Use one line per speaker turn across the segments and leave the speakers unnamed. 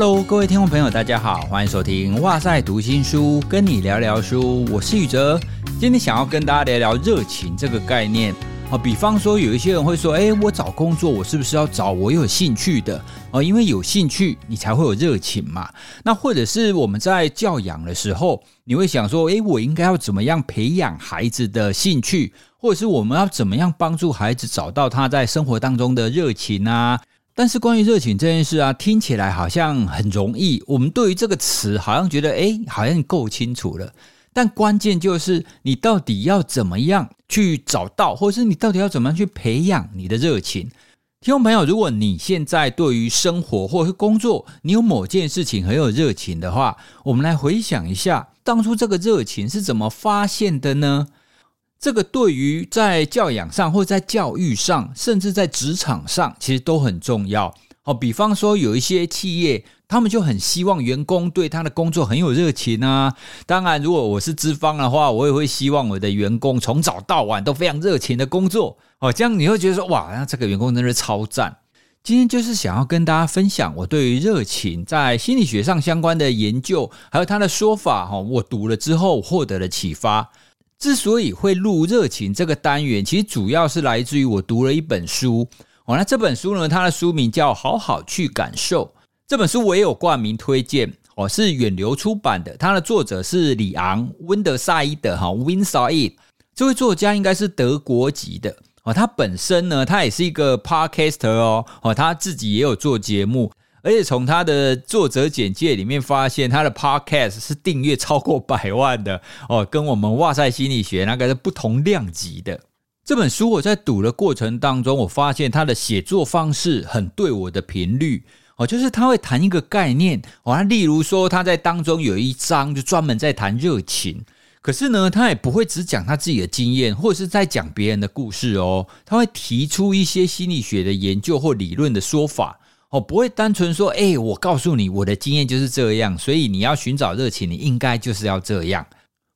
Hello，各位听众朋友，大家好，欢迎收听哇塞读新书，跟你聊聊书，我是宇哲。今天想要跟大家聊聊热情这个概念。啊，比方说有一些人会说，诶，我找工作，我是不是要找我有兴趣的？哦，因为有兴趣，你才会有热情嘛。那或者是我们在教养的时候，你会想说，诶，我应该要怎么样培养孩子的兴趣，或者是我们要怎么样帮助孩子找到他在生活当中的热情啊？但是关于热情这件事啊，听起来好像很容易，我们对于这个词好像觉得，诶，好像够清楚了。但关键就是你到底要怎么样去找到，或者是你到底要怎么样去培养你的热情？听众朋友，如果你现在对于生活或是工作，你有某件事情很有热情的话，我们来回想一下，当初这个热情是怎么发现的呢？这个对于在教养上，或在教育上，甚至在职场上，其实都很重要。哦，比方说有一些企业。他们就很希望员工对他的工作很有热情啊。当然，如果我是资方的话，我也会希望我的员工从早到晚都非常热情的工作。哦，这样你会觉得说，哇，那这个员工真的超赞。今天就是想要跟大家分享我对于热情在心理学上相关的研究，还有他的说法。哈，我读了之后获得了启发。之所以会录热情这个单元，其实主要是来自于我读了一本书。哦，那这本书呢，它的书名叫《好好去感受》。这本书我也有冠名推荐哦，是远流出版的。它的作者是里昂·温德萨伊德哈 Wim Said，这位作家应该是德国籍的哦。他本身呢，他也是一个 podcaster 哦哦，他自己也有做节目，而且从他的作者简介里面发现，他的 podcast 是订阅超过百万的哦，跟我们哇塞心理学那个是不同量级的。这本书我在读的过程当中，我发现他的写作方式很对我的频率。哦，就是他会谈一个概念，哦，例如说他在当中有一章就专门在谈热情，可是呢，他也不会只讲他自己的经验，或者是在讲别人的故事哦，他会提出一些心理学的研究或理论的说法，哦，不会单纯说，诶，我告诉你我的经验就是这样，所以你要寻找热情，你应该就是要这样。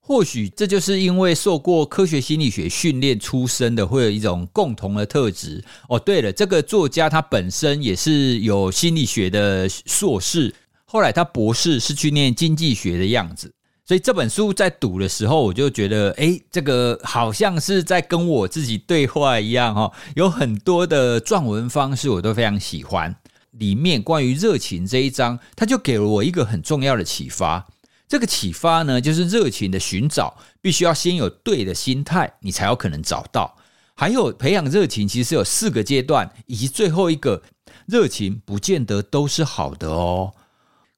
或许这就是因为受过科学心理学训练出身的，会有一种共同的特质。哦，对了，这个作家他本身也是有心理学的硕士，后来他博士是去念经济学的样子。所以这本书在读的时候，我就觉得，哎，这个好像是在跟我自己对话一样哈。有很多的撰文方式我都非常喜欢，里面关于热情这一章，他就给了我一个很重要的启发。这个启发呢，就是热情的寻找必须要先有对的心态，你才有可能找到。还有培养热情，其实有四个阶段，以及最后一个，热情不见得都是好的哦。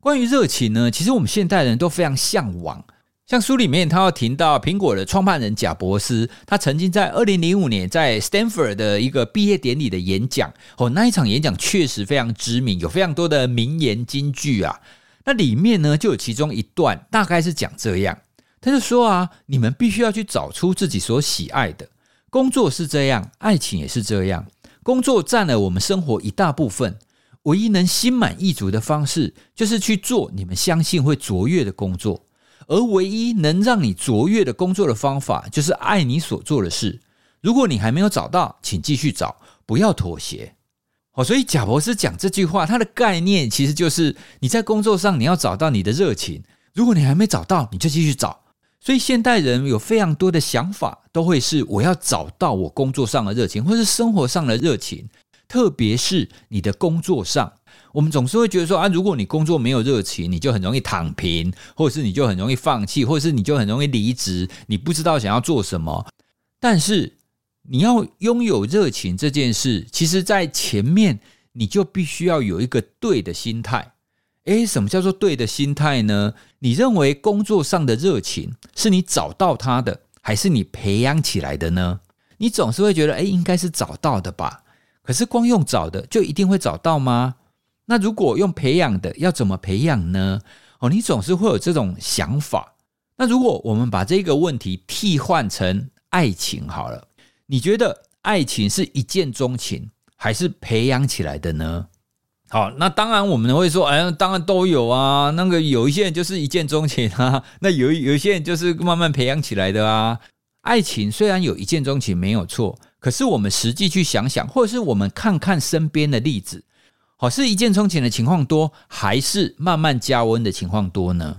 关于热情呢，其实我们现代人都非常向往。像书里面他要提到苹果的创办人贾伯斯，他曾经在二零零五年在 Stanford 的一个毕业典礼的演讲，哦，那一场演讲确实非常知名，有非常多的名言金句啊。那里面呢，就有其中一段，大概是讲这样，他就说啊，你们必须要去找出自己所喜爱的，工作是这样，爱情也是这样，工作占了我们生活一大部分，唯一能心满意足的方式，就是去做你们相信会卓越的工作，而唯一能让你卓越的工作的方法，就是爱你所做的事。如果你还没有找到，请继续找，不要妥协。哦，所以贾博士讲这句话，他的概念其实就是你在工作上你要找到你的热情。如果你还没找到，你就继续找。所以现代人有非常多的想法，都会是我要找到我工作上的热情，或是生活上的热情。特别是你的工作上，我们总是会觉得说啊，如果你工作没有热情，你就很容易躺平，或者是你就很容易放弃，或者是你就很容易离职，你不知道想要做什么。但是你要拥有热情这件事，其实，在前面你就必须要有一个对的心态。诶，什么叫做对的心态呢？你认为工作上的热情是你找到它的，还是你培养起来的呢？你总是会觉得，诶，应该是找到的吧？可是光用找的，就一定会找到吗？那如果用培养的，要怎么培养呢？哦，你总是会有这种想法。那如果我们把这个问题替换成爱情好了。你觉得爱情是一见钟情，还是培养起来的呢？好，那当然我们会说，哎，当然都有啊。那个有一些人就是一见钟情啊，那有有一些人就是慢慢培养起来的啊。爱情虽然有一见钟情没有错，可是我们实际去想想，或者是我们看看身边的例子，好，是一见钟情的情况多，还是慢慢加温的情况多呢？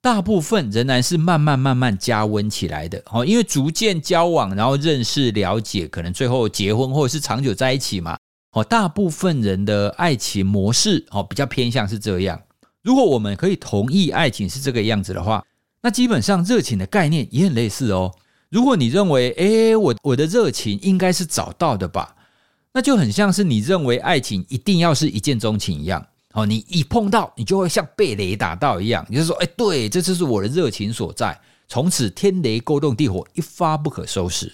大部分仍然是慢慢慢慢加温起来的。哦，因为逐渐交往，然后认识了解，可能最后结婚或者是长久在一起嘛。哦，大部分人的爱情模式哦，比较偏向是这样。如果我们可以同意爱情是这个样子的话，那基本上热情的概念也很类似哦。如果你认为，诶，我我的热情应该是找到的吧，那就很像是你认为爱情一定要是一见钟情一样。哦，你一碰到，你就会像被雷打到一样，你就说，哎，对，这就是我的热情所在，从此天雷勾动地火，一发不可收拾。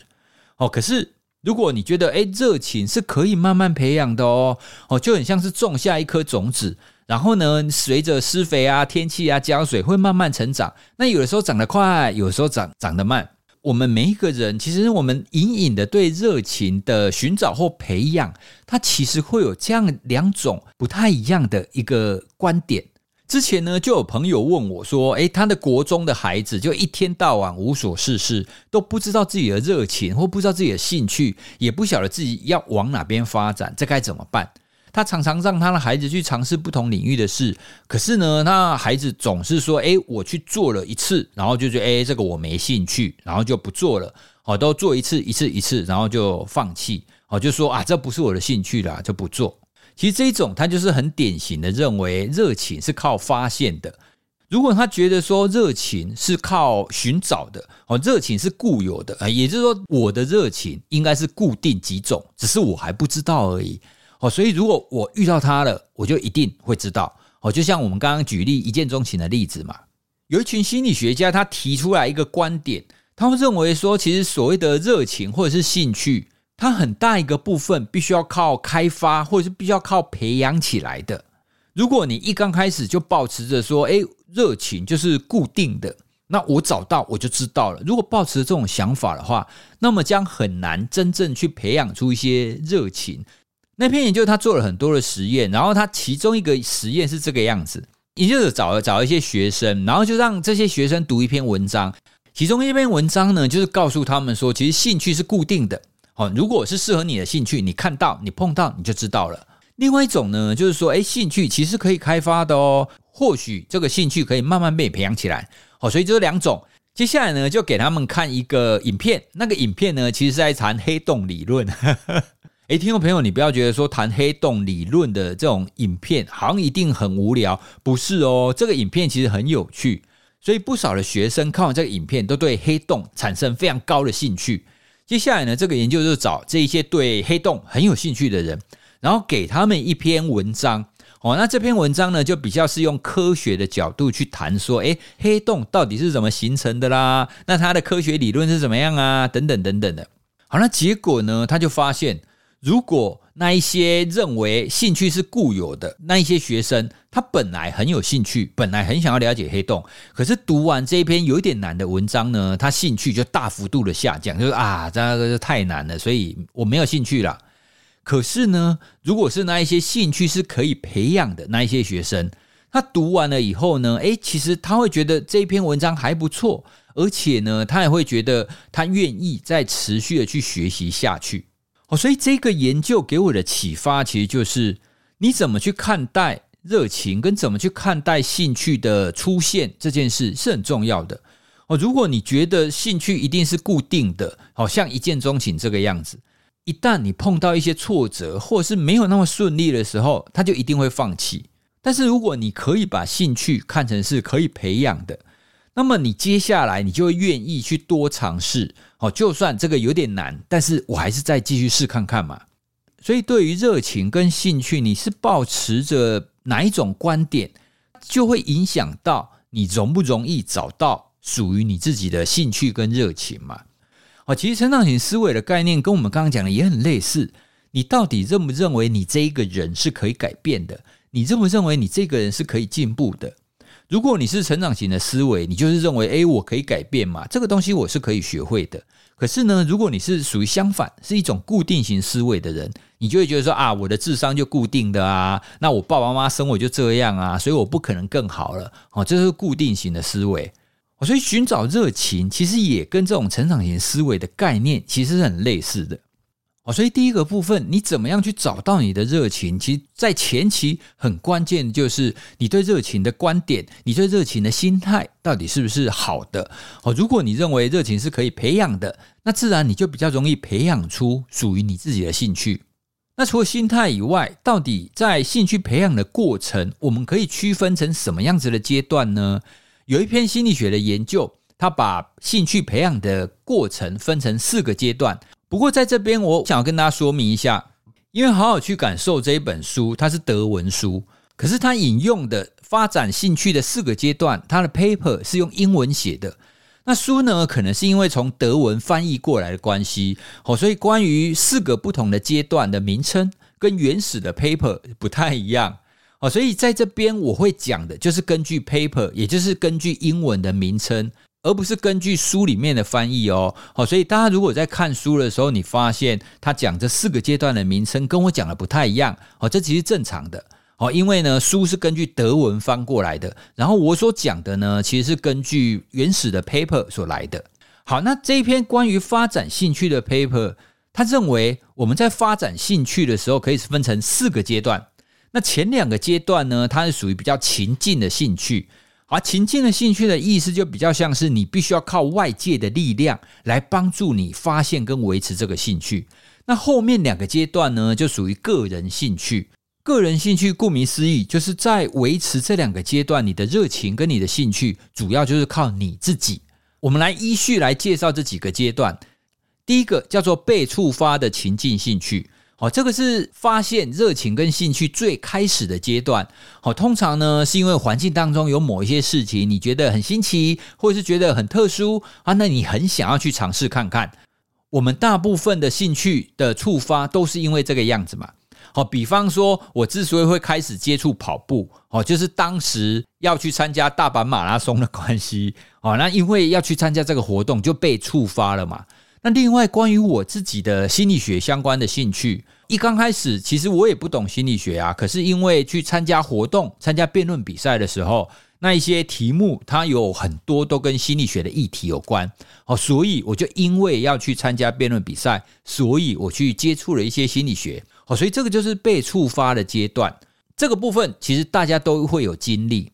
哦，可是如果你觉得，哎，热情是可以慢慢培养的哦，哦，就很像是种下一颗种子。然后呢，随着施肥啊、天气啊、浇水，会慢慢成长。那有的时候长得快，有的时候长长得慢。我们每一个人，其实我们隐隐的对热情的寻找或培养，它其实会有这样两种不太一样的一个观点。之前呢，就有朋友问我说：“诶，他的国中的孩子就一天到晚无所事事，都不知道自己的热情，或不知道自己的兴趣，也不晓得自己要往哪边发展，这该怎么办？”他常常让他的孩子去尝试不同领域的事，可是呢，他孩子总是说：“诶，我去做了一次，然后就觉得诶，这个我没兴趣，然后就不做了。好，都做一次，一次，一次，然后就放弃。好，就说啊，这不是我的兴趣了，就不做。其实这一种他就是很典型的认为热情是靠发现的。如果他觉得说热情是靠寻找的，哦，热情是固有的啊，也就是说，我的热情应该是固定几种，只是我还不知道而已。所以如果我遇到他了，我就一定会知道。哦，就像我们刚刚举例一见钟情的例子嘛，有一群心理学家他提出来一个观点，他会认为说，其实所谓的热情或者是兴趣，它很大一个部分必须要靠开发，或者是必须要靠培养起来的。如果你一刚开始就保持着说，诶，热情就是固定的，那我找到我就知道了。如果保持这种想法的话，那么将很难真正去培养出一些热情。那篇研究他做了很多的实验，然后他其中一个实验是这个样子，也就是找了找一些学生，然后就让这些学生读一篇文章，其中一篇文章呢，就是告诉他们说，其实兴趣是固定的，哦，如果是适合你的兴趣，你看到你碰到你就知道了。另外一种呢，就是说，诶，兴趣其实可以开发的哦，或许这个兴趣可以慢慢被培养起来，好，所以这两种，接下来呢，就给他们看一个影片，那个影片呢，其实是在谈黑洞理论。诶，听众朋友，你不要觉得说谈黑洞理论的这种影片好像一定很无聊，不是哦。这个影片其实很有趣，所以不少的学生看完这个影片都对黑洞产生非常高的兴趣。接下来呢，这个研究就找这一些对黑洞很有兴趣的人，然后给他们一篇文章。哦，那这篇文章呢，就比较是用科学的角度去谈说，诶，黑洞到底是怎么形成的啦？那它的科学理论是怎么样啊？等等等等的。好，那结果呢，他就发现。如果那一些认为兴趣是固有的那一些学生，他本来很有兴趣，本来很想要了解黑洞，可是读完这一篇有点难的文章呢，他兴趣就大幅度的下降，就是啊，这个太难了，所以我没有兴趣了。可是呢，如果是那一些兴趣是可以培养的那一些学生，他读完了以后呢，诶，其实他会觉得这篇文章还不错，而且呢，他也会觉得他愿意再持续的去学习下去。哦，所以这个研究给我的启发，其实就是你怎么去看待热情，跟怎么去看待兴趣的出现这件事是很重要的。哦，如果你觉得兴趣一定是固定的，好像一见钟情这个样子，一旦你碰到一些挫折，或者是没有那么顺利的时候，他就一定会放弃。但是如果你可以把兴趣看成是可以培养的，那么你接下来你就会愿意去多尝试，哦，就算这个有点难，但是我还是再继续试看看嘛。所以对于热情跟兴趣，你是抱持着哪一种观点，就会影响到你容不容易找到属于你自己的兴趣跟热情嘛。哦，其实成长型思维的概念跟我们刚刚讲的也很类似。你到底认不认为你这一个人是可以改变的？你认不认为你这个人是可以进步的？如果你是成长型的思维，你就是认为，诶，我可以改变嘛，这个东西我是可以学会的。可是呢，如果你是属于相反，是一种固定型思维的人，你就会觉得说啊，我的智商就固定的啊，那我爸爸妈妈生我就这样啊，所以我不可能更好了。哦，这是固定型的思维。所以寻找热情，其实也跟这种成长型思维的概念其实是很类似的。哦，所以第一个部分，你怎么样去找到你的热情？其实，在前期很关键，就是你对热情的观点，你对热情的心态到底是不是好的？哦，如果你认为热情是可以培养的，那自然你就比较容易培养出属于你自己的兴趣。那除了心态以外，到底在兴趣培养的过程，我们可以区分成什么样子的阶段呢？有一篇心理学的研究，他把兴趣培养的过程分成四个阶段。不过，在这边我想要跟大家说明一下，因为好好去感受这一本书，它是德文书，可是它引用的发展兴趣的四个阶段，它的 paper 是用英文写的。那书呢，可能是因为从德文翻译过来的关系，哦，所以关于四个不同的阶段的名称跟原始的 paper 不太一样，哦，所以在这边我会讲的就是根据 paper，也就是根据英文的名称。而不是根据书里面的翻译哦，好，所以大家如果在看书的时候，你发现他讲这四个阶段的名称跟我讲的不太一样，哦，这其实正常的，哦，因为呢，书是根据德文翻过来的，然后我所讲的呢，其实是根据原始的 paper 所来的。好，那这一篇关于发展兴趣的 paper，他认为我们在发展兴趣的时候，可以分成四个阶段。那前两个阶段呢，它是属于比较情境的兴趣。而情境的兴趣的意思，就比较像是你必须要靠外界的力量来帮助你发现跟维持这个兴趣。那后面两个阶段呢，就属于个人兴趣。个人兴趣顾名思义，就是在维持这两个阶段，你的热情跟你的兴趣，主要就是靠你自己。我们来依序来介绍这几个阶段。第一个叫做被触发的情境兴趣。哦，这个是发现热情跟兴趣最开始的阶段。好，通常呢是因为环境当中有某一些事情，你觉得很新奇，或者是觉得很特殊啊，那你很想要去尝试看看。我们大部分的兴趣的触发都是因为这个样子嘛。好，比方说我之所以会开始接触跑步，哦，就是当时要去参加大阪马拉松的关系。哦，那因为要去参加这个活动，就被触发了嘛。那另外，关于我自己的心理学相关的兴趣，一刚开始其实我也不懂心理学啊。可是因为去参加活动、参加辩论比赛的时候，那一些题目它有很多都跟心理学的议题有关哦，所以我就因为要去参加辩论比赛，所以我去接触了一些心理学哦，所以这个就是被触发的阶段。这个部分其实大家都会有经历，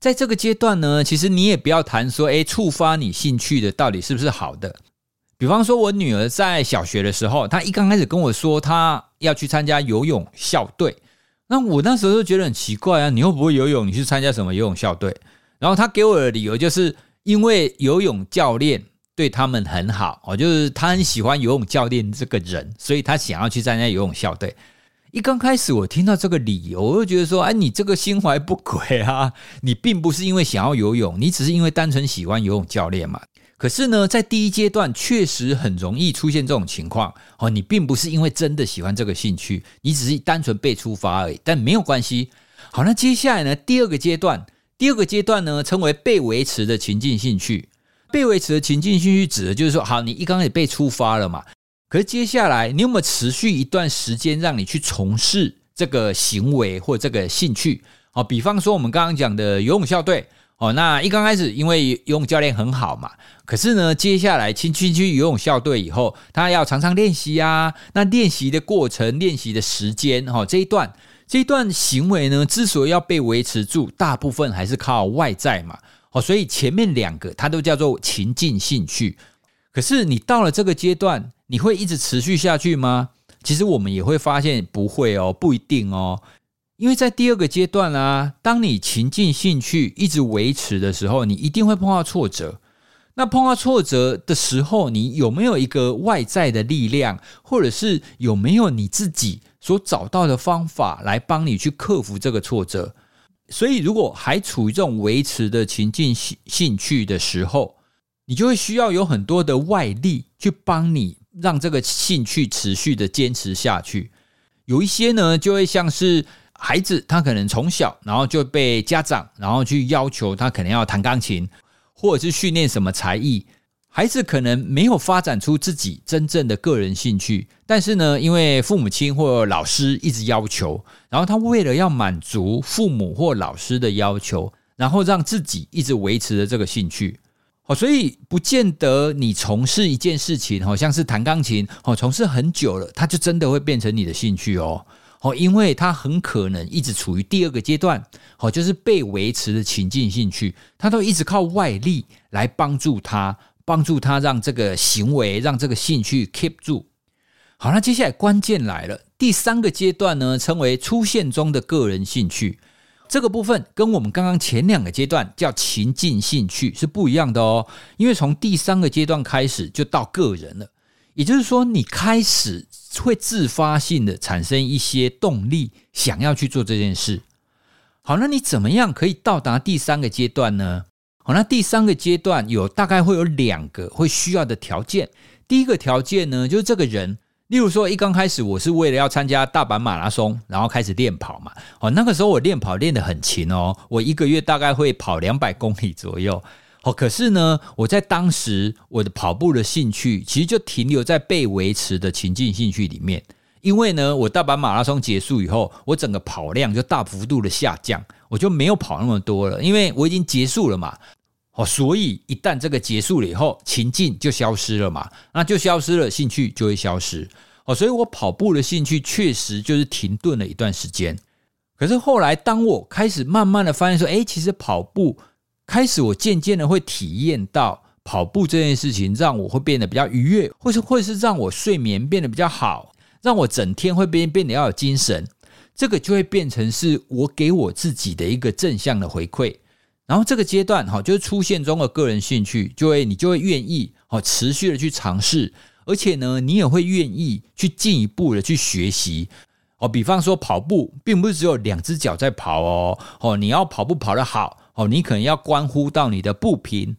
在这个阶段呢，其实你也不要谈说，诶，触发你兴趣的到底是不是好的。比方说，我女儿在小学的时候，她一刚开始跟我说她要去参加游泳校队，那我那时候就觉得很奇怪啊，你又不会游泳，你去参加什么游泳校队？然后她给我的理由就是因为游泳教练对他们很好哦，就是她很喜欢游泳教练这个人，所以她想要去参加游泳校队。一刚开始我听到这个理由，我就觉得说，哎，你这个心怀不轨啊，你并不是因为想要游泳，你只是因为单纯喜欢游泳教练嘛。可是呢，在第一阶段确实很容易出现这种情况哦。你并不是因为真的喜欢这个兴趣，你只是单纯被触发而已。但没有关系。好，那接下来呢？第二个阶段，第二个阶段呢，称为被维持的情境兴趣。被维持的情境兴趣指的就是说，好，你一刚开始被触发了嘛。可是接下来，你有没有持续一段时间让你去从事这个行为或这个兴趣？好，比方说我们刚刚讲的游泳校队。哦，那一刚开始，因为游泳教练很好嘛，可是呢，接下来进去去游泳校队以后，他要常常练习啊。那练习的过程、练习的时间，哈，这一段这一段行为呢，之所以要被维持住，大部分还是靠外在嘛。哦，所以前面两个它都叫做情境兴趣。可是你到了这个阶段，你会一直持续下去吗？其实我们也会发现不会哦，不一定哦。因为在第二个阶段啊，当你情境兴趣一直维持的时候，你一定会碰到挫折。那碰到挫折的时候，你有没有一个外在的力量，或者是有没有你自己所找到的方法来帮你去克服这个挫折？所以，如果还处于这种维持的情境兴兴趣的时候，你就会需要有很多的外力去帮你，让这个兴趣持续的坚持下去。有一些呢，就会像是。孩子他可能从小，然后就被家长，然后去要求他可能要弹钢琴，或者是训练什么才艺。孩子可能没有发展出自己真正的个人兴趣，但是呢，因为父母亲或老师一直要求，然后他为了要满足父母或老师的要求，然后让自己一直维持着这个兴趣。哦，所以不见得你从事一件事情，好像是弹钢琴，哦，从事很久了，它就真的会变成你的兴趣哦，哦，因为它很可能一直处于第二个阶段，哦，就是被维持的情境兴趣，它都一直靠外力来帮助他，帮助他让这个行为，让这个兴趣 keep 住。好，那接下来关键来了，第三个阶段呢，称为出现中的个人兴趣。这个部分跟我们刚刚前两个阶段叫情境兴趣是不一样的哦，因为从第三个阶段开始就到个人了，也就是说你开始会自发性的产生一些动力，想要去做这件事。好，那你怎么样可以到达第三个阶段呢？好，那第三个阶段有大概会有两个会需要的条件，第一个条件呢，就是这个人。例如说，一刚开始我是为了要参加大阪马拉松，然后开始练跑嘛。哦，那个时候我练跑练得很勤哦，我一个月大概会跑两百公里左右。哦，可是呢，我在当时我的跑步的兴趣其实就停留在被维持的情境兴趣里面。因为呢，我大阪马拉松结束以后，我整个跑量就大幅度的下降，我就没有跑那么多了，因为我已经结束了嘛。哦，所以一旦这个结束了以后，情境就消失了嘛，那就消失了，兴趣就会消失。哦，所以我跑步的兴趣确实就是停顿了一段时间。可是后来，当我开始慢慢的发现说，哎，其实跑步开始，我渐渐的会体验到跑步这件事情，让我会变得比较愉悦，或是或是让我睡眠变得比较好，让我整天会变变得要有精神。这个就会变成是我给我自己的一个正向的回馈。然后这个阶段哈，就是出现中的个人兴趣，就会你就会愿意哦持续的去尝试，而且呢，你也会愿意去进一步的去学习哦。比方说跑步，并不是只有两只脚在跑哦，哦，你要跑步跑得好哦，你可能要关乎到你的步频，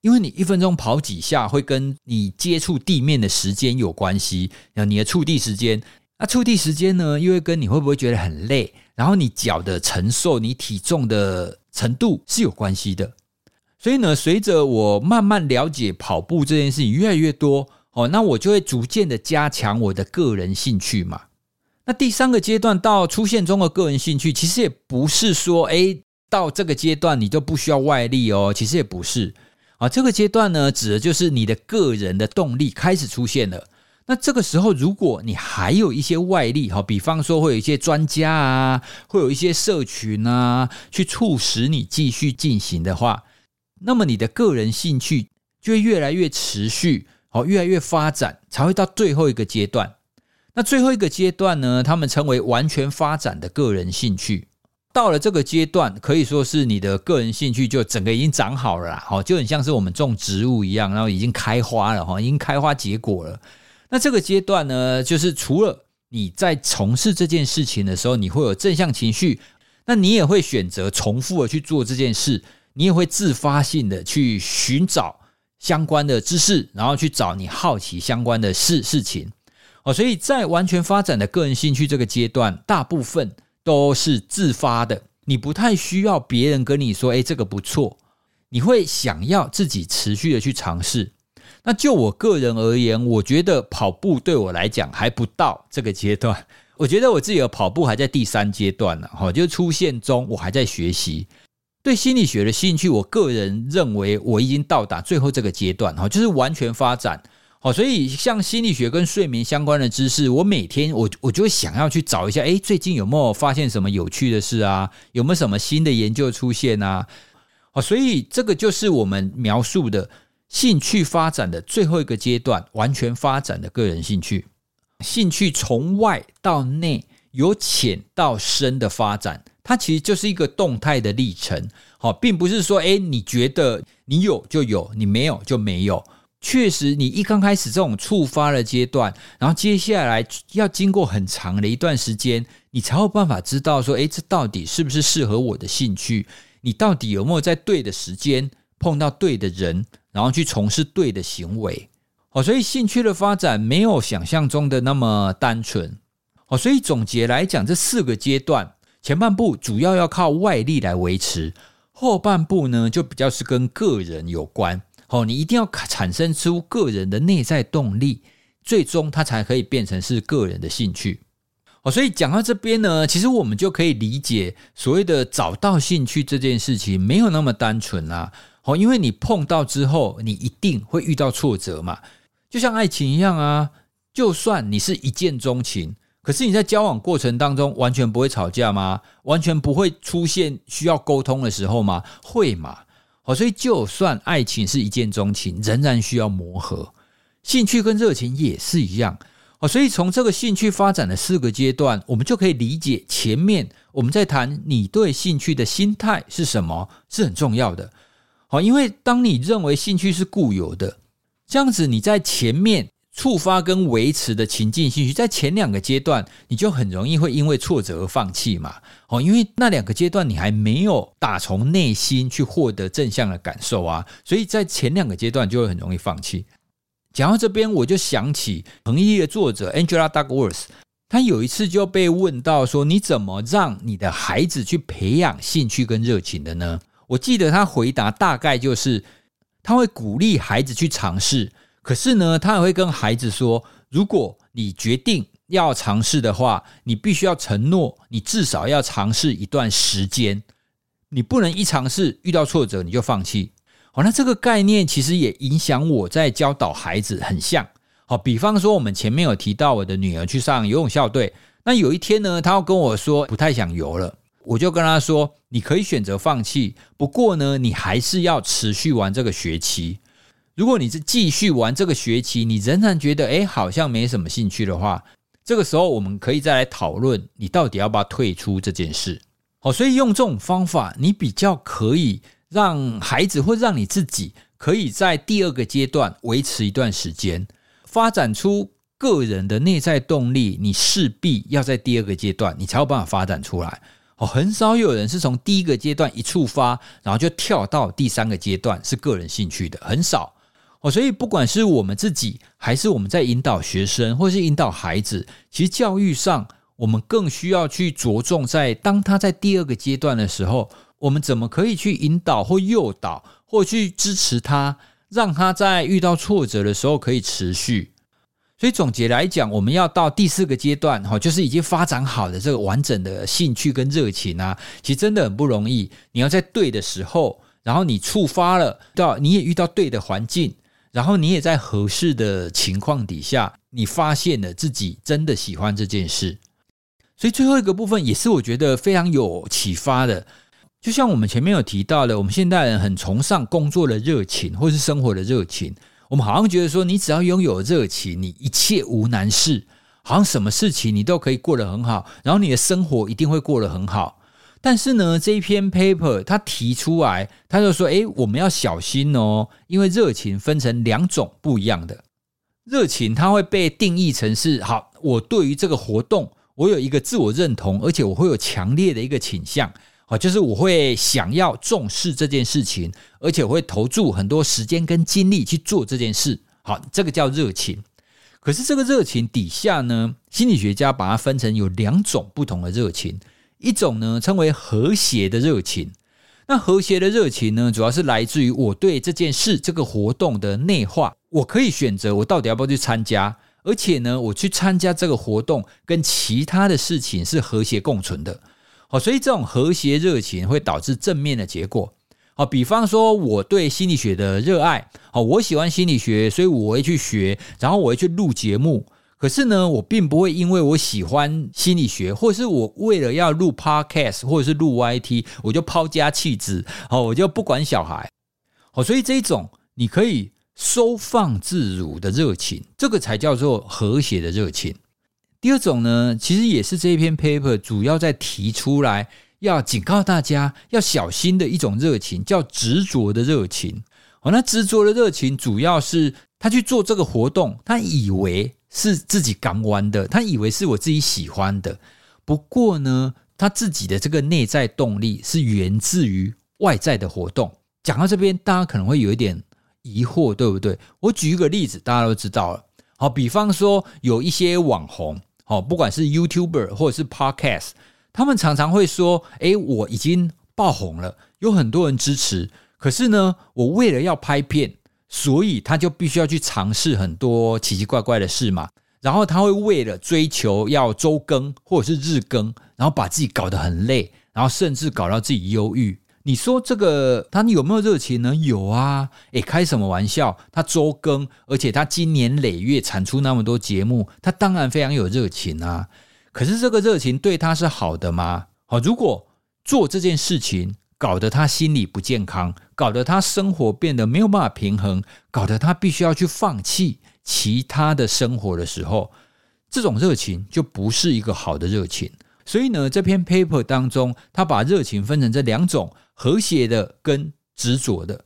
因为你一分钟跑几下，会跟你接触地面的时间有关系，然后你的触地时间，那触地时间呢，又会跟你会不会觉得很累，然后你脚的承受，你体重的。程度是有关系的，所以呢，随着我慢慢了解跑步这件事情越来越多，哦，那我就会逐渐的加强我的个人兴趣嘛。那第三个阶段到出现中的个人兴趣，其实也不是说，诶，到这个阶段你就不需要外力哦，其实也不是啊。这个阶段呢，指的就是你的个人的动力开始出现了。那这个时候，如果你还有一些外力，哈，比方说会有一些专家啊，会有一些社群啊，去促使你继续进行的话，那么你的个人兴趣就会越来越持续，好，越来越发展，才会到最后一个阶段。那最后一个阶段呢，他们称为完全发展的个人兴趣。到了这个阶段，可以说是你的个人兴趣就整个已经长好了啦，好，就很像是我们种植物一样，然后已经开花了，哈，已经开花结果了。那这个阶段呢，就是除了你在从事这件事情的时候，你会有正向情绪，那你也会选择重复的去做这件事，你也会自发性的去寻找相关的知识，然后去找你好奇相关的事事情。哦，所以在完全发展的个人兴趣这个阶段，大部分都是自发的，你不太需要别人跟你说，诶，这个不错，你会想要自己持续的去尝试。那就我个人而言，我觉得跑步对我来讲还不到这个阶段。我觉得我自己的跑步还在第三阶段呢，哈，就出现中，我还在学习。对心理学的兴趣，我个人认为我已经到达最后这个阶段，哈，就是完全发展。好，所以像心理学跟睡眠相关的知识，我每天我我就想要去找一下，诶，最近有没有发现什么有趣的事啊？有没有什么新的研究出现啊？好，所以这个就是我们描述的。兴趣发展的最后一个阶段，完全发展的个人兴趣。兴趣从外到内，由浅到深的发展，它其实就是一个动态的历程。好，并不是说，诶，你觉得你有就有，你没有就没有。确实，你一刚开始这种触发的阶段，然后接下来要经过很长的一段时间，你才有办法知道说，诶，这到底是不是适合我的兴趣？你到底有没有在对的时间碰到对的人？然后去从事对的行为，哦，所以兴趣的发展没有想象中的那么单纯，哦，所以总结来讲，这四个阶段，前半部主要要靠外力来维持，后半部呢就比较是跟个人有关，好，你一定要产生出个人的内在动力，最终它才可以变成是个人的兴趣，哦，所以讲到这边呢，其实我们就可以理解所谓的找到兴趣这件事情没有那么单纯啦。好，因为你碰到之后，你一定会遇到挫折嘛。就像爱情一样啊，就算你是一见钟情，可是你在交往过程当中完全不会吵架吗？完全不会出现需要沟通的时候吗？会嘛？好，所以就算爱情是一见钟情，仍然需要磨合。兴趣跟热情也是一样。好，所以从这个兴趣发展的四个阶段，我们就可以理解前面我们在谈你对兴趣的心态是什么，是很重要的。好，因为当你认为兴趣是固有的，这样子你在前面触发跟维持的情境兴趣，在前两个阶段，你就很容易会因为挫折而放弃嘛。哦，因为那两个阶段你还没有打从内心去获得正向的感受啊，所以在前两个阶段就会很容易放弃。讲到这边，我就想起《恒毅》的作者 Angela Duckworth，他有一次就被问到说：“你怎么让你的孩子去培养兴趣跟热情的呢？”我记得他回答大概就是，他会鼓励孩子去尝试，可是呢，他也会跟孩子说，如果你决定要尝试的话，你必须要承诺，你至少要尝试一段时间，你不能一尝试遇到挫折你就放弃。好，那这个概念其实也影响我在教导孩子很像。好，比方说我们前面有提到我的女儿去上游泳校队，那有一天呢，她要跟我说不太想游了。我就跟她说：“你可以选择放弃，不过呢，你还是要持续玩这个学期。如果你是继续玩这个学期，你仍然觉得诶，好像没什么兴趣的话，这个时候我们可以再来讨论，你到底要不要退出这件事。好，所以用这种方法，你比较可以让孩子或让你自己可以在第二个阶段维持一段时间，发展出个人的内在动力。你势必要在第二个阶段，你才有办法发展出来。”哦，很少有人是从第一个阶段一触发，然后就跳到第三个阶段是个人兴趣的，很少哦。所以不管是我们自己，还是我们在引导学生，或是引导孩子，其实教育上我们更需要去着重在当他在第二个阶段的时候，我们怎么可以去引导或诱导，或去支持他，让他在遇到挫折的时候可以持续。所以总结来讲，我们要到第四个阶段，哈，就是已经发展好的这个完整的兴趣跟热情啊，其实真的很不容易。你要在对的时候，然后你触发了，到你也遇到对的环境，然后你也在合适的情况底下，你发现了自己真的喜欢这件事。所以最后一个部分也是我觉得非常有启发的，就像我们前面有提到的，我们现代人很崇尚工作的热情，或是生活的热情。我们好像觉得说，你只要拥有热情，你一切无难事，好像什么事情你都可以过得很好，然后你的生活一定会过得很好。但是呢，这一篇 paper 他提出来，他就说：“诶，我们要小心哦，因为热情分成两种不一样的热情，它会被定义成是好，我对于这个活动，我有一个自我认同，而且我会有强烈的一个倾向。”好，就是我会想要重视这件事情，而且我会投注很多时间跟精力去做这件事。好，这个叫热情。可是这个热情底下呢，心理学家把它分成有两种不同的热情，一种呢称为和谐的热情。那和谐的热情呢，主要是来自于我对这件事、这个活动的内化。我可以选择我到底要不要去参加，而且呢，我去参加这个活动跟其他的事情是和谐共存的。好，所以这种和谐热情会导致正面的结果。好，比方说我对心理学的热爱，好，我喜欢心理学，所以我会去学，然后我会去录节目。可是呢，我并不会因为我喜欢心理学，或者是我为了要录 Podcast 或者是录 YT，我就抛家弃子，好，我就不管小孩。好，所以这一种你可以收放自如的热情，这个才叫做和谐的热情。第二种呢，其实也是这一篇 paper 主要在提出来要警告大家要小心的一种热情，叫执着的热情。哦，那执着的热情主要是他去做这个活动，他以为是自己敢玩的，他以为是我自己喜欢的。不过呢，他自己的这个内在动力是源自于外在的活动。讲到这边，大家可能会有一点疑惑，对不对？我举一个例子，大家都知道了。好，比方说有一些网红。哦，不管是 YouTuber 或者是 Podcast，他们常常会说：“诶，我已经爆红了，有很多人支持。可是呢，我为了要拍片，所以他就必须要去尝试很多奇奇怪怪的事嘛。然后他会为了追求要周更或者是日更，然后把自己搞得很累，然后甚至搞到自己忧郁。你说这个他有没有热情呢？有啊，诶，开什么玩笑？他周更，而且他经年累月产出那么多节目，他当然非常有热情啊。可是这个热情对他是好的吗？好，如果做这件事情搞得他心理不健康，搞得他生活变得没有办法平衡，搞得他必须要去放弃其他的生活的时候，这种热情就不是一个好的热情。所以呢，这篇 paper 当中，他把热情分成这两种：和谐的跟执着的。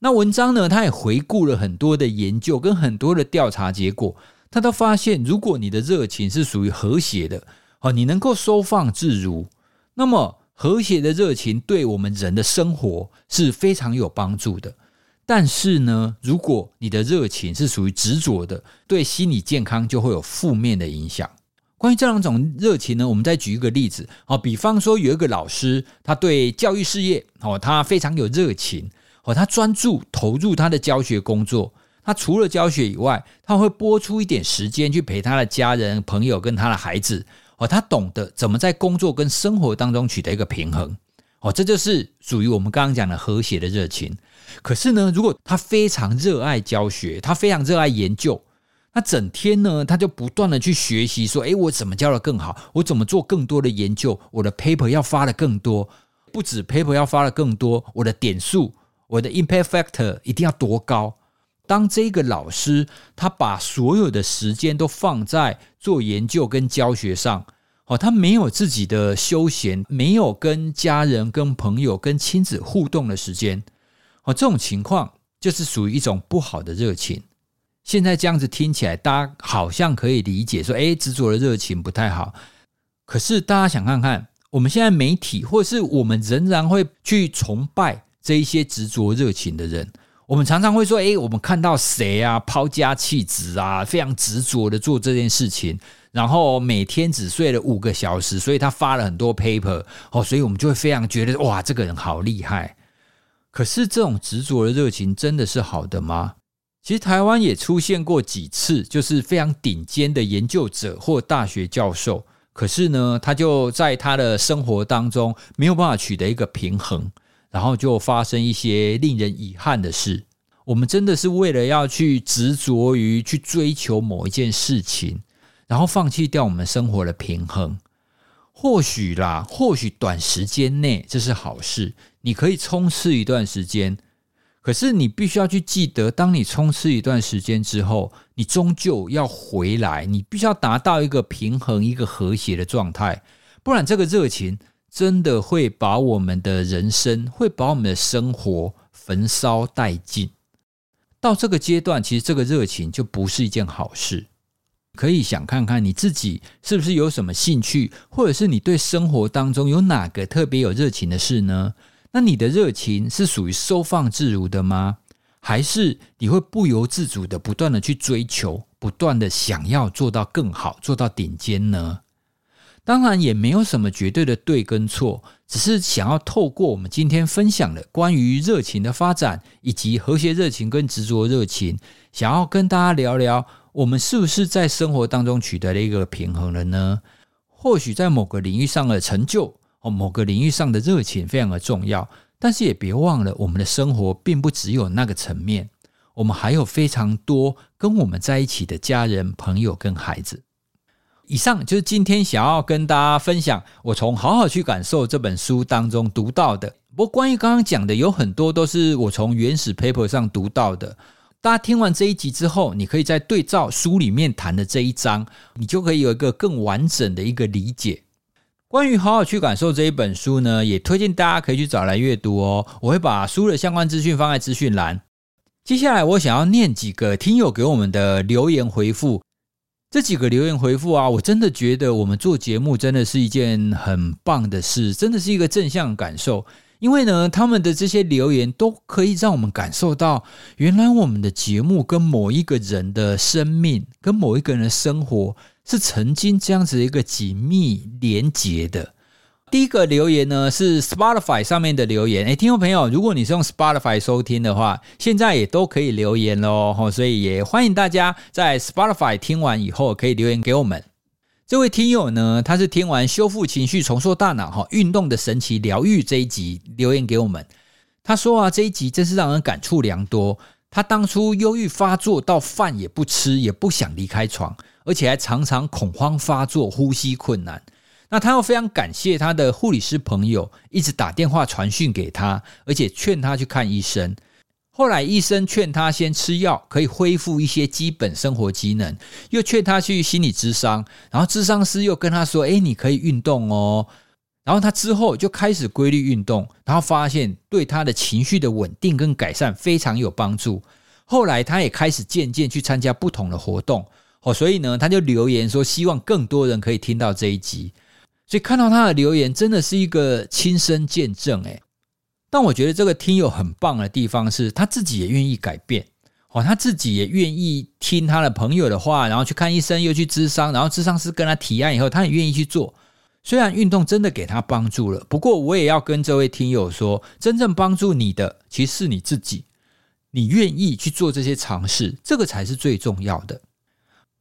那文章呢，他也回顾了很多的研究跟很多的调查结果，他都发现，如果你的热情是属于和谐的，哦，你能够收放自如，那么和谐的热情对我们人的生活是非常有帮助的。但是呢，如果你的热情是属于执着的，对心理健康就会有负面的影响。关于这两种热情呢，我们再举一个例子，好，比方说有一个老师，他对教育事业，哦，他非常有热情，哦，他专注投入他的教学工作，他除了教学以外，他会拨出一点时间去陪他的家人、朋友跟他的孩子，哦，他懂得怎么在工作跟生活当中取得一个平衡，哦，这就是属于我们刚刚讲的和谐的热情。可是呢，如果他非常热爱教学，他非常热爱研究。那整天呢，他就不断的去学习，说：“诶，我怎么教的更好？我怎么做更多的研究？我的 paper 要发的更多，不止 paper 要发的更多，我的点数，我的 impact factor 一定要多高？”当这个老师他把所有的时间都放在做研究跟教学上，哦，他没有自己的休闲，没有跟家人、跟朋友、跟亲子互动的时间，哦，这种情况就是属于一种不好的热情。现在这样子听起来，大家好像可以理解说，诶，执着的热情不太好。可是大家想看看，我们现在媒体，或是我们仍然会去崇拜这一些执着热情的人。我们常常会说，诶，我们看到谁啊，抛家弃子啊，非常执着的做这件事情，然后每天只睡了五个小时，所以他发了很多 paper 哦，所以我们就会非常觉得，哇，这个人好厉害。可是这种执着的热情真的是好的吗？其实台湾也出现过几次，就是非常顶尖的研究者或大学教授，可是呢，他就在他的生活当中没有办法取得一个平衡，然后就发生一些令人遗憾的事。我们真的是为了要去执着于去追求某一件事情，然后放弃掉我们生活的平衡。或许啦，或许短时间内这是好事，你可以冲刺一段时间。可是你必须要去记得，当你冲刺一段时间之后，你终究要回来，你必须要达到一个平衡、一个和谐的状态，不然这个热情真的会把我们的人生、会把我们的生活焚烧殆尽。到这个阶段，其实这个热情就不是一件好事。可以想看看你自己是不是有什么兴趣，或者是你对生活当中有哪个特别有热情的事呢？那你的热情是属于收放自如的吗？还是你会不由自主的不断的去追求，不断的想要做到更好，做到顶尖呢？当然也没有什么绝对的对跟错，只是想要透过我们今天分享的关于热情的发展，以及和谐热情跟执着热情，想要跟大家聊聊，我们是不是在生活当中取得了一个平衡了呢？或许在某个领域上的成就。哦，某个领域上的热情非常的重要，但是也别忘了，我们的生活并不只有那个层面，我们还有非常多跟我们在一起的家人、朋友跟孩子。以上就是今天想要跟大家分享，我从《好好去感受》这本书当中读到的。不过，关于刚刚讲的，有很多都是我从原始 paper 上读到的。大家听完这一集之后，你可以再对照书里面谈的这一章，你就可以有一个更完整的一个理解。关于好好去感受这一本书呢，也推荐大家可以去找来阅读哦。我会把书的相关资讯放在资讯栏。接下来我想要念几个听友给我们的留言回复。这几个留言回复啊，我真的觉得我们做节目真的是一件很棒的事，真的是一个正向感受。因为呢，他们的这些留言都可以让我们感受到，原来我们的节目跟某一个人的生命，跟某一个人的生活。是曾经这样子一个紧密连结的。第一个留言呢，是 Spotify 上面的留言。诶，听众朋友，如果你是用 Spotify 收听的话，现在也都可以留言喽。所以也欢迎大家在 Spotify 听完以后可以留言给我们。这位听友呢，他是听完修复情绪、重塑大脑哈运动的神奇疗愈这一集留言给我们。他说啊，这一集真是让人感触良多。他当初忧郁发作到饭也不吃，也不想离开床，而且还常常恐慌发作，呼吸困难。那他又非常感谢他的护理师朋友，一直打电话传讯给他，而且劝他去看医生。后来医生劝他先吃药，可以恢复一些基本生活机能，又劝他去心理咨商，然后咨商师又跟他说：“诶，你可以运动哦。”然后他之后就开始规律运动，然后发现对他的情绪的稳定跟改善非常有帮助。后来他也开始渐渐去参加不同的活动，哦，所以呢，他就留言说希望更多人可以听到这一集。所以看到他的留言，真的是一个亲身见证，诶。但我觉得这个听友很棒的地方是，他自己也愿意改变，哦，他自己也愿意听他的朋友的话，然后去看医生，又去咨商，然后咨商师跟他提案以后，他也愿意去做。虽然运动真的给他帮助了，不过我也要跟这位听友说，真正帮助你的其实是你自己，你愿意去做这些尝试，这个才是最重要的。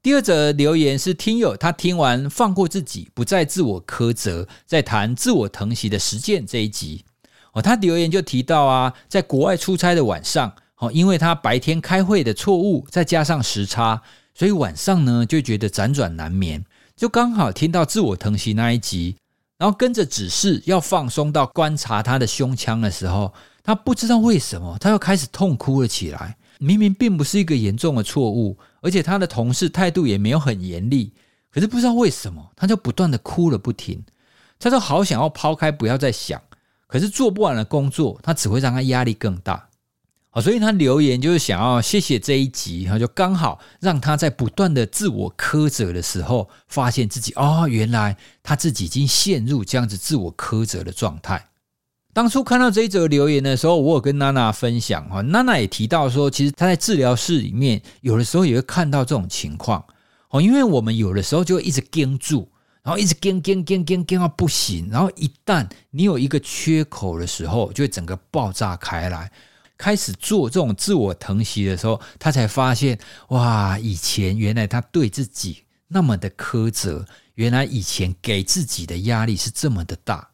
第二则留言是听友他听完放过自己，不再自我苛责，在谈自我疼惜的实践这一集哦，他留言就提到啊，在国外出差的晚上哦，因为他白天开会的错误，再加上时差，所以晚上呢就觉得辗转难眠。就刚好听到自我疼惜那一集，然后跟着指示要放松到观察他的胸腔的时候，他不知道为什么他又开始痛哭了起来。明明并不是一个严重的错误，而且他的同事态度也没有很严厉，可是不知道为什么他就不断的哭了不停。他说好想要抛开，不要再想，可是做不完的工作，他只会让他压力更大。哦，所以他留言就是想要谢谢这一集，然后就刚好让他在不断的自我苛责的时候，发现自己哦，原来他自己已经陷入这样子自我苛责的状态。当初看到这一则留言的时候，我有跟娜娜分享哈，娜娜也提到说，其实她在治疗室里面有的时候也会看到这种情况哦，因为我们有的时候就一直盯住，然后一直盯盯盯盯盯到不行，然后一旦你有一个缺口的时候，就会整个爆炸开来。开始做这种自我疼惜的时候，他才发现哇，以前原来他对自己那么的苛责，原来以前给自己的压力是这么的大。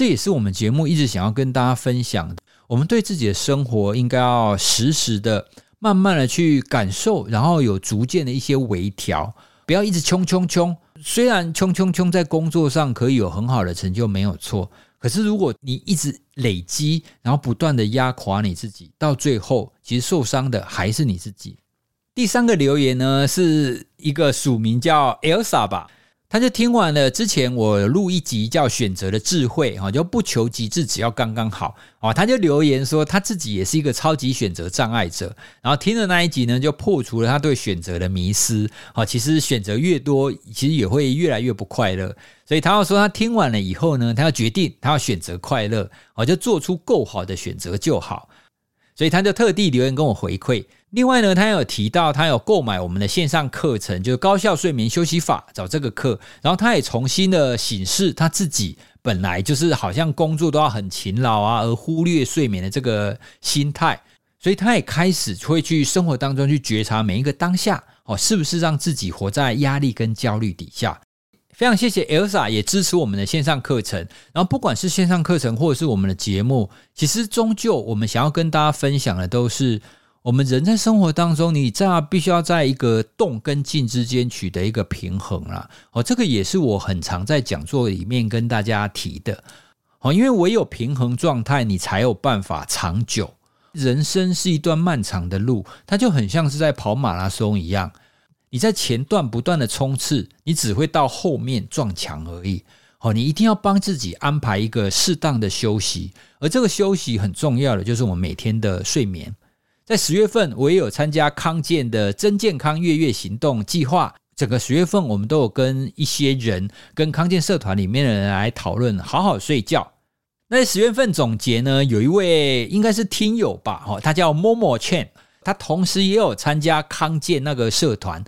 这也是我们节目一直想要跟大家分享的。我们对自己的生活应该要时时的、慢慢的去感受，然后有逐渐的一些微调，不要一直冲冲冲。虽然冲冲冲在工作上可以有很好的成就，没有错。可是，如果你一直累积，然后不断的压垮你自己，到最后，其实受伤的还是你自己。第三个留言呢，是一个署名叫 Elsa 吧。他就听完了之前我录一集叫《选择的智慧》哈，就不求极致，只要刚刚好啊。他就留言说他自己也是一个超级选择障碍者，然后听了那一集呢，就破除了他对选择的迷思。啊，其实选择越多，其实也会越来越不快乐。所以他要说他听完了以后呢，他要决定他要选择快乐，啊，就做出够好的选择就好。所以他就特地留言跟我回馈。另外呢，他有提到他有购买我们的线上课程，就是高效睡眠休息法，找这个课。然后他也重新的审视他自己本来就是好像工作都要很勤劳啊，而忽略睡眠的这个心态。所以他也开始会去生活当中去觉察每一个当下，哦，是不是让自己活在压力跟焦虑底下？非常谢谢 Elsa 也支持我们的线上课程。然后不管是线上课程或者是我们的节目，其实终究我们想要跟大家分享的都是。我们人在生活当中，你这必须要在一个动跟静之间取得一个平衡啦。哦，这个也是我很常在讲座里面跟大家提的。哦，因为唯有平衡状态，你才有办法长久。人生是一段漫长的路，它就很像是在跑马拉松一样。你在前段不断的冲刺，你只会到后面撞墙而已。哦，你一定要帮自己安排一个适当的休息，而这个休息很重要的就是我们每天的睡眠。在十月份，我也有参加康健的真健康月月行动计划。整个十月份，我们都有跟一些人、跟康健社团里面的人来讨论好好睡觉。那十月份总结呢，有一位应该是听友吧，哈，他叫 Momo Chen，他同时也有参加康健那个社团，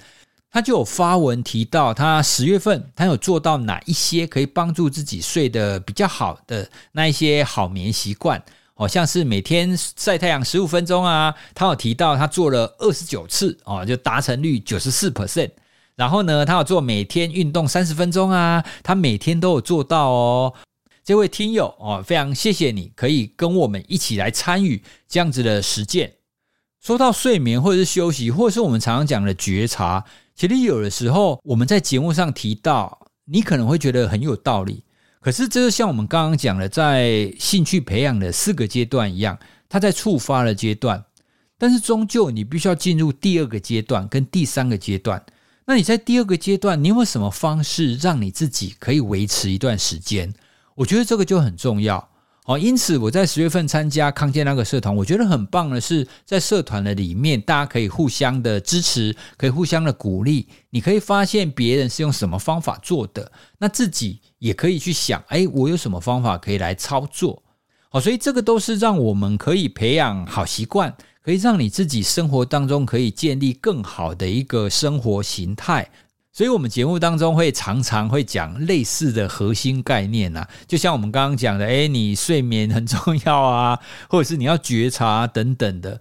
他就有发文提到，他十月份他有做到哪一些可以帮助自己睡得比较好的那一些好眠习惯。好像是每天晒太阳十五分钟啊，他有提到他做了二十九次哦，就达成率九十四 percent。然后呢，他有做每天运动三十分钟啊，他每天都有做到哦。这位听友哦，非常谢谢你可以跟我们一起来参与这样子的实践。说到睡眠或者是休息，或者是我们常常讲的觉察，其实有的时候我们在节目上提到，你可能会觉得很有道理。可是这就像我们刚刚讲的，在兴趣培养的四个阶段一样，它在触发的阶段，但是终究你必须要进入第二个阶段跟第三个阶段。那你在第二个阶段，你有没有什么方式让你自己可以维持一段时间？我觉得这个就很重要。好，因此我在十月份参加康健那个社团，我觉得很棒的是，在社团的里面，大家可以互相的支持，可以互相的鼓励。你可以发现别人是用什么方法做的，那自己也可以去想，哎，我有什么方法可以来操作？好，所以这个都是让我们可以培养好习惯，可以让你自己生活当中可以建立更好的一个生活形态。所以，我们节目当中会常常会讲类似的核心概念啊，就像我们刚刚讲的，诶，你睡眠很重要啊，或者是你要觉察等等的，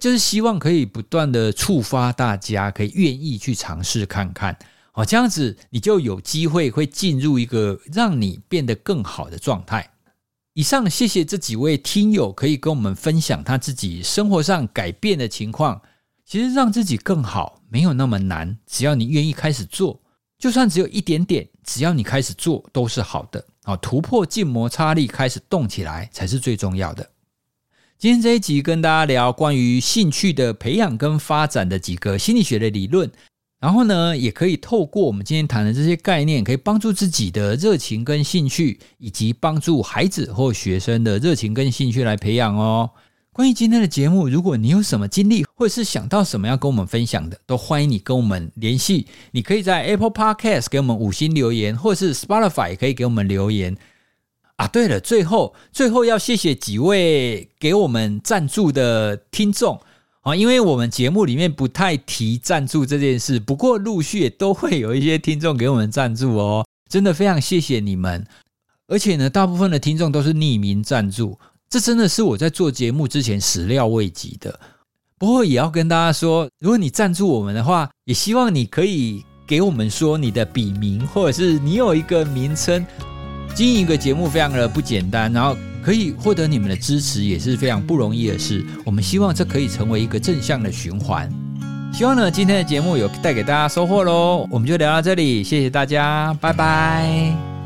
就是希望可以不断的触发大家，可以愿意去尝试看看，哦，这样子你就有机会会进入一个让你变得更好的状态。以上，谢谢这几位听友可以跟我们分享他自己生活上改变的情况。其实让自己更好没有那么难，只要你愿意开始做，就算只有一点点，只要你开始做都是好的。啊，突破静摩擦力，开始动起来才是最重要的。今天这一集跟大家聊关于兴趣的培养跟发展的几个心理学的理论，然后呢，也可以透过我们今天谈的这些概念，可以帮助自己的热情跟兴趣，以及帮助孩子或学生的热情跟兴趣来培养哦。关于今天的节目，如果你有什么经历，或者是想到什么要跟我们分享的，都欢迎你跟我们联系。你可以在 Apple Podcast 给我们五星留言，或者是 Spotify 也可以给我们留言。啊，对了，最后最后要谢谢几位给我们赞助的听众啊，因为我们节目里面不太提赞助这件事，不过陆续也都会有一些听众给我们赞助哦，真的非常谢谢你们。而且呢，大部分的听众都是匿名赞助。这真的是我在做节目之前始料未及的。不过也要跟大家说，如果你赞助我们的话，也希望你可以给我们说你的笔名，或者是你有一个名称。经营一个节目非常的不简单，然后可以获得你们的支持也是非常不容易的事。我们希望这可以成为一个正向的循环。希望呢，今天的节目有带给大家收获喽。我们就聊到这里，谢谢大家，拜拜。